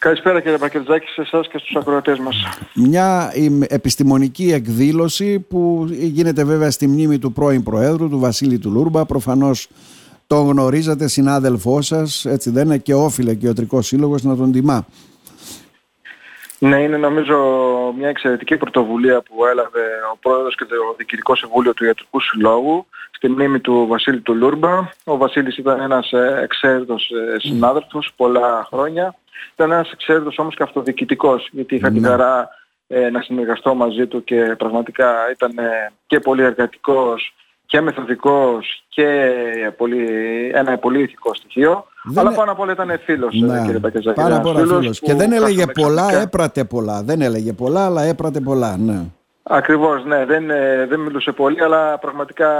Καλησπέρα κύριε Πακερτζάκη σε εσάς και στους ακροατές μας. Μια επιστημονική εκδήλωση που γίνεται βέβαια στη μνήμη του πρώην Προέδρου, του Βασίλη του Λούρμπα. Προφανώς τον γνωρίζατε, συνάδελφό σας, έτσι δεν είναι και όφιλε και ο Τρικός Σύλλογος να τον τιμά. Ναι, είναι νομίζω μια εξαιρετική πρωτοβουλία που έλαβε ο Πρόεδρος και το Διοικητικό Συμβούλιο του Ιατρικού Συλλόγου στη μνήμη του Βασίλη του Λούρμπα. Ο Βασίλης ήταν ένας ε, εξαίρετος ε, συνάδελφος πολλά χρόνια ήταν ένας εξαίρετος όμως και αυτοδιοικητικός, γιατί είχα την ναι. χαρά ε, να συνεργαστώ μαζί του και πραγματικά ήταν ε, και πολύ εργατικός και μεθοδικός και πολύ, ένα πολύ ηθικό στοιχείο. Δεν αλλά πάνω απ' όλα ήταν φίλος, ε, ναι. κύριε Πακεζάκη. Πάρα πολλά φίλος. Και δεν έλεγε πολλά, έπρατε πολλά. Δεν έλεγε πολλά, αλλά έπρατε πολλά, ναι. Ακριβώς, ναι. Δεν, ε, δεν μιλούσε πολύ, αλλά πραγματικά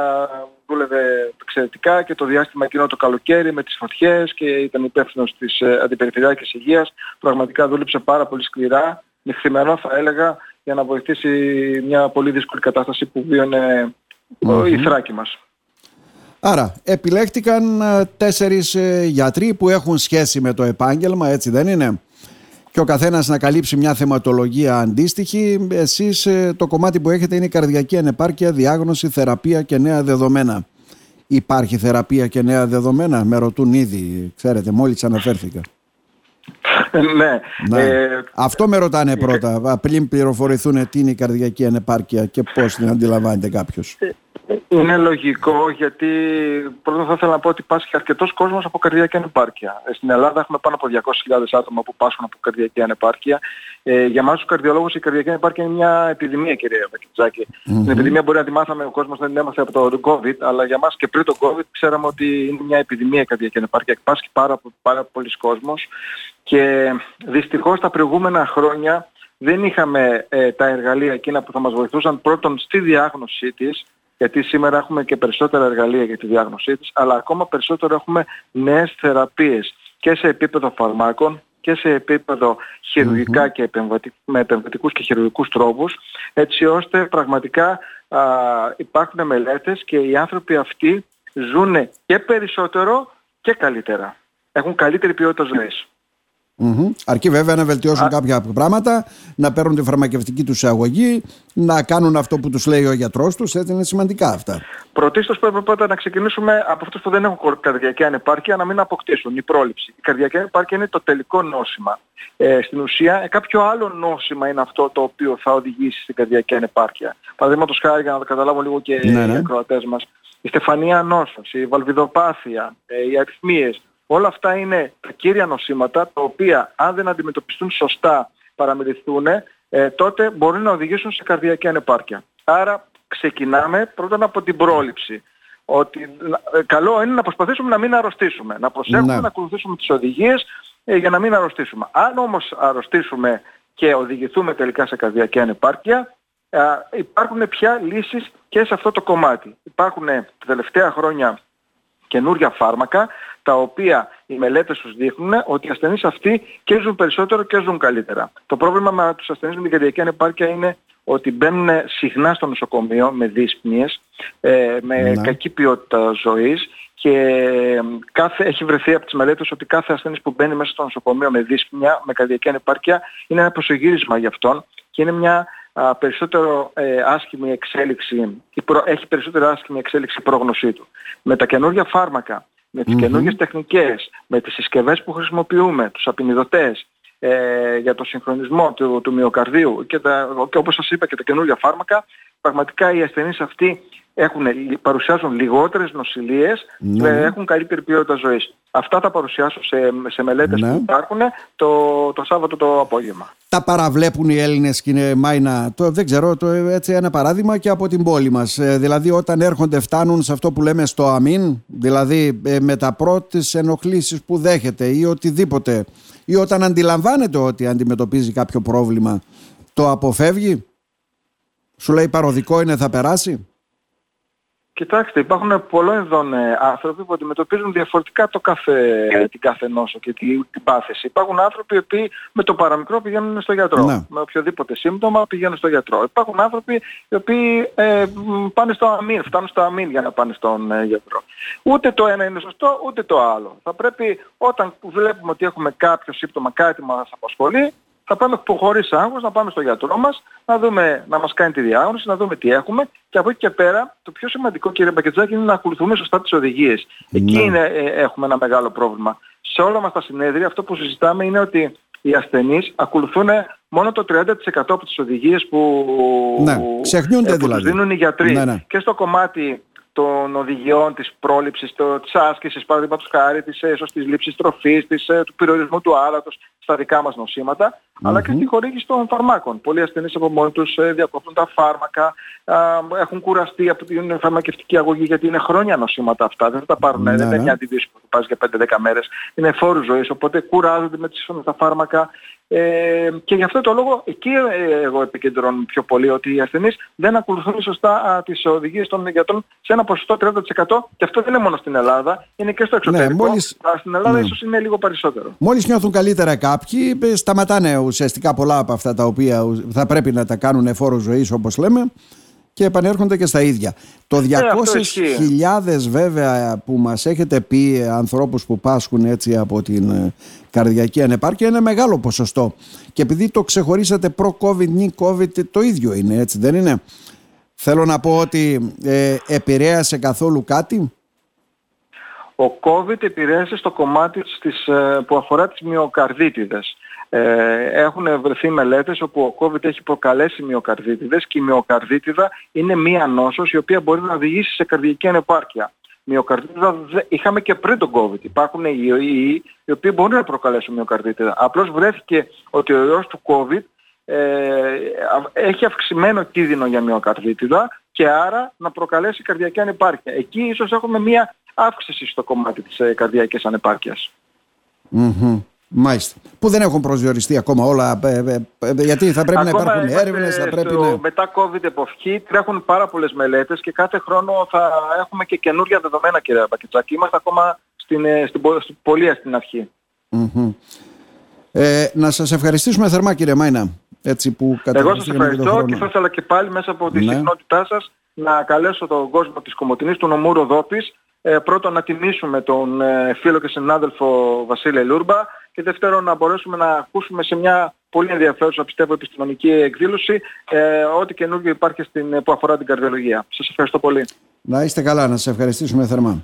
δούλευε εξαιρετικά και το διάστημα εκείνο το καλοκαίρι με τις φωτιές και ήταν υπεύθυνος της ε, Αντιπεριφερειακής Υγείας. Πραγματικά δούλεψε πάρα πολύ σκληρά, νυχθημερό θα έλεγα, για να βοηθήσει μια πολύ δύσκολη κατάσταση που βιωνε η θράκη μας. Άρα, επιλέχτηκαν ε, τέσσερις γιατροί που έχουν σχέση με το επάγγελμα, έτσι δεν είναι; Και ο καθένας να καλύψει μια θεματολογία αντίστοιχη. Εσείς ε, το κομμάτι που έχετε είναι η καρδιακή ανεπάρκεια, διάγνωση, θεραπεία και νέα δεδομένα. Υπάρχει θεραπεία και νέα δεδομένα, με ρωτούν ήδη, ξέρετε, μόλις αναφέρθηκα. Ναι. ναι. Ε, Αυτό με ρωτάνε πρώτα, πριν πληροφορηθούν τι είναι η καρδιακή ανεπάρκεια και πώς την αντιλαμβάνεται κάποιος. Ε, είναι λογικό γιατί πρώτα θα ήθελα να πω ότι πάσχει αρκετός κόσμος από καρδιακή ανεπάρκεια. Ε, στην Ελλάδα έχουμε πάνω από 200.000 άτομα που πάσχουν από καρδιακή ανεπάρκεια. Ε, για εμάς τους καρδιολόγους η καρδιακή ανεπάρκεια είναι μια επιδημία κυρία Βακιτζάκη. Mm-hmm. Την επιδημία μπορεί να τη μάθαμε, ο κόσμος δεν την έμαθε από το COVID, αλλά για μας και πριν το COVID ξέραμε ότι είναι μια επιδημία η καρδιακή ανεπάρκεια. Πάσχει πάρα, πάρα πολλοί κόσμος και δυστυχώς τα προηγούμενα χρόνια δεν είχαμε ε, τα εργαλεία εκείνα που θα μας βοηθούσαν πρώτον στη διάγνωσή της, γιατί σήμερα έχουμε και περισσότερα εργαλεία για τη διάγνωσή της, αλλά ακόμα περισσότερο έχουμε νέες θεραπείες και σε επίπεδο φαρμάκων και σε επίπεδο και με επεμβατικούς και χειρουργικούς τρόπους, έτσι ώστε πραγματικά α, υπάρχουν μελέτες και οι άνθρωποι αυτοί ζουν και περισσότερο και καλύτερα. Έχουν καλύτερη ποιότητα ζωής. Mm-hmm. Αρκεί βέβαια να βελτιώσουν κάποια πράγματα, να παίρνουν τη φαρμακευτική τους αγωγή, να κάνουν αυτό που τους λέει ο γιατρός τους. Έτσι είναι σημαντικά αυτά. Πρωτίστως πρέπει πρώτα να ξεκινήσουμε από αυτούς που δεν έχουν καρδιακή ανεπάρκεια να μην αποκτήσουν. Η πρόληψη. Η καρδιακή ανεπάρκεια είναι το τελικό νόσημα. Ε, στην ουσία, ε, κάποιο άλλο νόσημα είναι αυτό το οποίο θα οδηγήσει στην καρδιακή ανεπάρκεια. Παραδείγματος χάρη, για να το καταλάβω λίγο και ναι, ναι. οι ακροατές μας, η στεφανία νόσος, η βαλβιδοπάθεια, ε, οι αριθμίες, Όλα αυτά είναι τα κύρια νοσήματα τα οποία αν δεν αντιμετωπιστούν σωστά, παραμεληθούν, ε, τότε μπορούν να οδηγήσουν σε καρδιακή ανεπάρκεια. Άρα ξεκινάμε πρώτα από την πρόληψη. Ότι ε, καλό είναι να προσπαθήσουμε να μην αρρωστήσουμε. Να προσέχουμε ναι. να ακολουθήσουμε τις οδηγίες ε, για να μην αρρωστήσουμε. Αν όμως αρρωστήσουμε και οδηγηθούμε τελικά σε καρδιακή ανεπάρκεια, ε, υπάρχουν πια λύσεις και σε αυτό το κομμάτι. Υπάρχουν τα τελευταία χρόνια καινούρια φάρμακα τα οποία οι μελέτες τους δείχνουν ότι οι ασθενείς αυτοί και ζουν περισσότερο και ζουν καλύτερα. Το πρόβλημα με τους ασθενείς με την καρδιακή ανεπάρκεια είναι ότι μπαίνουν συχνά στο νοσοκομείο με δύσπνιες, ε, με ναι. κακή ποιότητα ζωής και κάθε, έχει βρεθεί από τις μελέτες ότι κάθε ασθενής που μπαίνει μέσα στο νοσοκομείο με δύσπνοια, με καρδιακή ανεπάρκεια, είναι ένα προσεγγίρισμα για αυτόν και είναι μια περισσότερο ε, άσχημη εξέλιξη, έχει περισσότερο άσχημη εξέλιξη η πρόγνωσή του. Με τα καινούργια φάρμακα με τις mm-hmm. καινούργιες τεχνικές, με τις συσκευές που χρησιμοποιούμε, τους απεινιδωτές, ε, για το συγχρονισμό του, του μυοκαρδίου και, τα, και όπως σας είπα και τα καινούργια φάρμακα, πραγματικά οι ασθενείς αυτοί έχουν, παρουσιάζουν λιγότερες νοσηλίες και ναι. έχουν καλύτερη ποιότητα ζωής. Αυτά θα παρουσιάσω σε, σε μελέτες ναι. που υπάρχουν το, το Σάββατο το απόγευμα. Τα παραβλέπουν οι Έλληνες κύριε Μάινα, το, δεν ξέρω, το, έτσι ένα παράδειγμα και από την πόλη μας. Ε, δηλαδή όταν έρχονται φτάνουν σε αυτό που λέμε στο αμήν, δηλαδή ε, με τα πρώτες ενοχλήσεις που δέχεται ή οτιδήποτε ή όταν αντιλαμβάνεται ότι αντιμετωπίζει κάποιο πρόβλημα το αποφεύγει; Σου λέει παροδικό είναι θα περάσει; Κοιτάξτε, υπάρχουν πολλών ειδών ε, άνθρωποι που αντιμετωπίζουν διαφορετικά το κάθε, την κάθε νόσο και την, την πάθηση. Υπάρχουν άνθρωποι οι οποίοι με το παραμικρό πηγαίνουν στο γιατρό. Ναι. Με οποιοδήποτε σύμπτωμα πηγαίνουν στο γιατρό. Υπάρχουν άνθρωποι οι οποίοι ε, πάνε στο αμήν, φτάνουν στο αμήν για να πάνε στον ε, γιατρό. Ούτε το ένα είναι σωστό, ούτε το άλλο. Θα πρέπει όταν βλέπουμε ότι έχουμε κάποιο σύμπτωμα, κάτι μας απασχολεί, θα πάμε χωρίς άγχος να πάμε στο γιατρό μας, να, δούμε, να μας κάνει τη διάγνωση, να δούμε τι έχουμε και από εκεί και πέρα το πιο σημαντικό κύριε Μπακετζάκη είναι να ακολουθούμε σωστά τις οδηγίες. Εκεί ναι. είναι, ε, έχουμε ένα μεγάλο πρόβλημα. Σε όλα μας τα συνέδρια αυτό που συζητάμε είναι ότι οι ασθενείς ακολουθούν μόνο το 30% από τις οδηγίες που, ναι, ξεχνιούνται ε, που δηλαδή. δίνουν οι γιατροί. Ναι, ναι. Και στο κομμάτι των οδηγιών της πρόληψης, το, της άσκησης, παραδείγματος χάρη, της ε, σωστής λήψης τροφής, της, ε, του περιορισμού του άλατος στα δικά μας νοσήματα, αλλά και στη χορήγηση των φαρμάκων. Πολλοί ασθενείς από μόνοι τους ε, διακόπτουν τα φάρμακα, έχουν κουραστεί από την φαρμακευτική αγωγή γιατί είναι χρόνια νοσήματα αυτά. Δεν θα τα πάρουν, ναι, δεν είναι ναι. μια αντιβίωση που θα πας για 5-10 μέρες. Είναι φόρου ζωής, οπότε κουράζονται με τις, τα φάρμακα. Ε, και γι' αυτό το λόγο εκεί ε, εγώ επικεντρώνω πιο πολύ ότι οι ασθενείς δεν ακολουθούν σωστά α, τις οδηγίες των γιατρών σε ένα ποσοστό 30% και αυτό δεν είναι μόνο στην Ελλάδα, είναι και στο ναι, εξωτερικό. Ναι, μόλις... Αλλά στην Ελλάδα ναι. ίσως είναι λίγο περισσότερο. Μόλις νιώθουν καλύτερα κάποιοι, ε, σταματάνε ουσιαστικά πολλά από αυτά τα οποία θα πρέπει να τα κάνουν φόρο ζωής όπως λέμε και επανέρχονται και στα ίδια. Το 200.000 ε, βέβαια που μας έχετε πει ανθρώπους που πάσχουν έτσι από την ε, καρδιακή ανεπάρκεια είναι μεγάλο ποσοστό. Και επειδή το ξεχωρίσατε προ-COVID, νη-COVID το ίδιο είναι έτσι δεν είναι; Θέλω να πω ότι ε, επηρέασε καθόλου κάτι; Ο COVID επηρέασε στο κομμάτι της, ε, που αφορά τις μυοκαρδίτιδες. Ε, έχουν βρεθεί μελέτες όπου ο COVID έχει προκαλέσει μυοκαρδίτιδες και η μυοκαρδίτιδα είναι μία νόσος η οποία μπορεί να οδηγήσει σε καρδιακή ανεπάρκεια. Μυοκαρδίτιδα είχαμε και πριν τον COVID. Υπάρχουν οι ιοί οι οποίοι μπορούν να προκαλέσουν μυοκαρδίτιδα. Απλώς βρέθηκε ότι ο ιός του COVID ε, έχει αυξημένο κίνδυνο για μυοκαρδίτιδα και άρα να προκαλέσει καρδιακή ανεπάρκεια. Εκεί ίσως έχουμε μία αύξηση στο κομμάτι της ε, καρδιακής ανεπάρκειας. Μάλιστα. Που δεν έχουν προσδιοριστεί ακόμα όλα. Ε, ε, ε, γιατί θα πρέπει ακόμα να υπάρχουν έρευνες, θα πρέπει να. Μετά COVID εποχή τρέχουν πάρα πολλές μελέτες και κάθε χρόνο θα έχουμε και καινούργια δεδομένα, κύριε Μπακετσάκη. Είμαστε ακόμα στην, στην, στην πορεία στην αρχή. Mm-hmm. Ε, να σας ευχαριστήσουμε θερμά κύριε Μάινα έτσι που Εγώ σας ευχαριστώ και θα ήθελα και πάλι μέσα από τη ναι. συχνότητά σας να καλέσω τον κόσμο της Κομωτινής, του νομού Ροδόπης ε, πρώτον να τιμήσουμε τον ε, φίλο και συνάδελφο Βασίλη Λούρμπα και δεύτερον να μπορέσουμε να ακούσουμε σε μια πολύ ενδιαφέρουσα πιστεύω επιστημονική εκδήλωση ε, ό,τι καινούργιο υπάρχει στην, που αφορά την καρδιολογία. Σας ευχαριστώ πολύ. Να είστε καλά, να σας ευχαριστήσουμε θερμά.